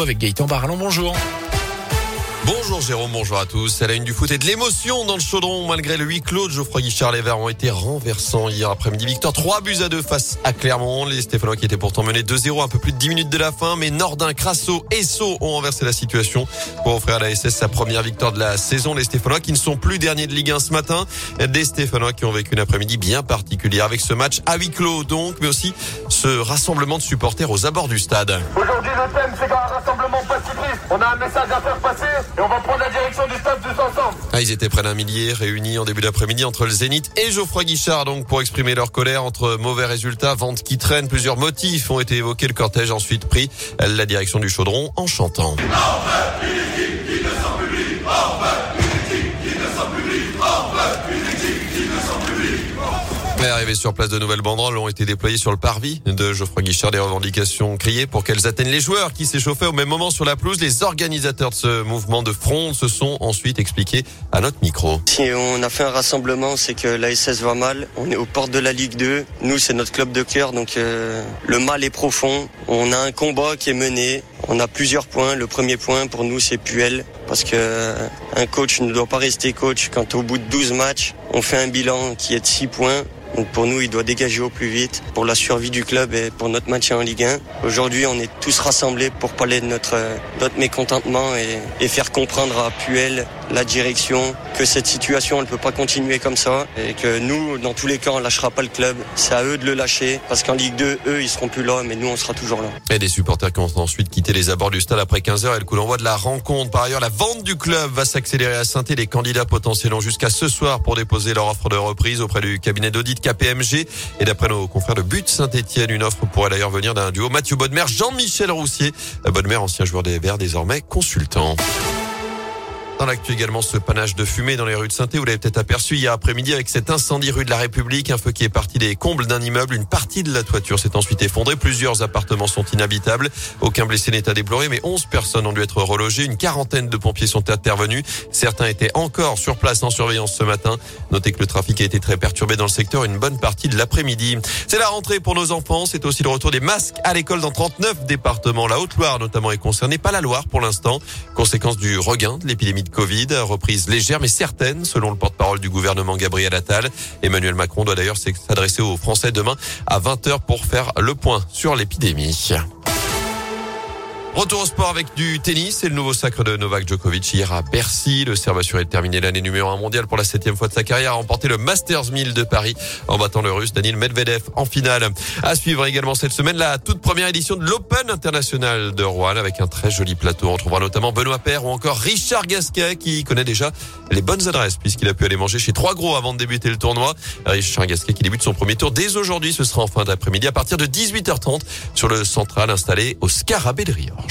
avec Gaëtan Barallon. Bonjour. Bonjour Jérôme, bonjour à tous. C'est la une du foot et de l'émotion dans le chaudron. Malgré le huis clos, Geoffroy Guichard, les Verts ont été renversants hier après-midi. Victoire 3 buts à 2 face à Clermont. Les Stéphanois qui étaient pourtant menés 2-0 un peu plus de 10 minutes de la fin. Mais Nordin, Crasso et Sceaux ont renversé la situation pour offrir à la SS sa première victoire de la saison. Les Stéphanois qui ne sont plus derniers de Ligue 1 ce matin. Des Stéphanois qui ont vécu une après-midi bien particulière avec ce match à huis clos donc, mais aussi ce rassemblement de supporters aux abords du stade. Aujourd'hui, le thème, c'est un rassemblement. On a un message à faire passer et on va prendre la direction du stade tous ensemble. Ah, ils étaient près d'un millier réunis en début d'après-midi entre le Zénith et Geoffroy Guichard donc pour exprimer leur colère entre mauvais résultats, ventes qui traînent. Plusieurs motifs ont été évoqués. Le cortège ensuite pris la direction du chaudron en chantant. Sur place, de nouvelles banderoles ont été déployées sur le parvis de Geoffroy Guichard. Des revendications criées pour qu'elles atteignent les joueurs qui s'échauffaient au même moment sur la pelouse. Les organisateurs de ce mouvement de front se sont ensuite expliqués à notre micro. Si on a fait un rassemblement, c'est que la SS va mal. On est aux portes de la Ligue 2. Nous, c'est notre club de cœur, donc euh, le mal est profond. On a un combat qui est mené. On a plusieurs points. Le premier point pour nous, c'est Puel. Parce que euh, un coach ne doit pas rester coach quand au bout de 12 matchs, on fait un bilan qui est de 6 points. Donc pour nous, il doit dégager au plus vite pour la survie du club et pour notre maintien en Ligue 1. Aujourd'hui, on est tous rassemblés pour parler de notre, notre mécontentement et faire comprendre à Puel, la direction, que cette situation ne peut pas continuer comme ça et que nous, dans tous les cas, on lâchera pas le club. C'est à eux de le lâcher parce qu'en Ligue 2, eux, ils seront plus là, mais nous, on sera toujours là. Et des supporters qui ont ensuite quitté les abords du stade après 15 heures et le coup d'envoi de la rencontre. Par ailleurs, la vente du club va s'accélérer à saint Les candidats potentiels ont jusqu'à ce soir pour déposer leur offre de reprise auprès du cabinet d'audit KPMG. Et d'après nos confrères de But Saint-Etienne, une offre pourrait d'ailleurs venir d'un duo Mathieu Bodmer, Jean-Michel Roussier. Bodmer, ancien joueur des Verts, désormais consultant. Dans l'actu également, ce panache de fumée dans les rues de saint vous l'avez peut-être aperçu hier après-midi avec cet incendie rue de la République, un feu qui est parti des combles d'un immeuble. Une partie de la toiture s'est ensuite effondrée. Plusieurs appartements sont inhabitables. Aucun blessé n'est à déplorer, mais 11 personnes ont dû être relogées. Une quarantaine de pompiers sont intervenus. Certains étaient encore sur place en surveillance ce matin. Notez que le trafic a été très perturbé dans le secteur une bonne partie de l'après-midi. C'est la rentrée pour nos enfants. C'est aussi le retour des masques à l'école dans 39 départements. La Haute-Loire notamment est concernée, pas la Loire pour l'instant. Conséquence du regain de l'épidémie de Covid, reprise légère mais certaine selon le porte-parole du gouvernement Gabriel Attal. Emmanuel Macron doit d'ailleurs s'adresser aux Français demain à 20h pour faire le point sur l'épidémie. Retour au sport avec du tennis. C'est le nouveau sacre de Novak Djokovic hier à Bercy. Le Serbe assuré de terminer l'année numéro 1 mondiale pour la septième fois de sa carrière a remporté le Masters 1000 de Paris en battant le russe Daniel Medvedev en finale. À suivre également cette semaine la toute première édition de l'Open international de Rouen avec un très joli plateau. On trouvera notamment Benoît Paire ou encore Richard Gasquet qui connaît déjà les bonnes adresses puisqu'il a pu aller manger chez trois gros avant de débuter le tournoi. Richard Gasquet qui débute son premier tour dès aujourd'hui. Ce sera en fin d'après-midi à partir de 18h30 sur le central installé au Scarabée de Rio.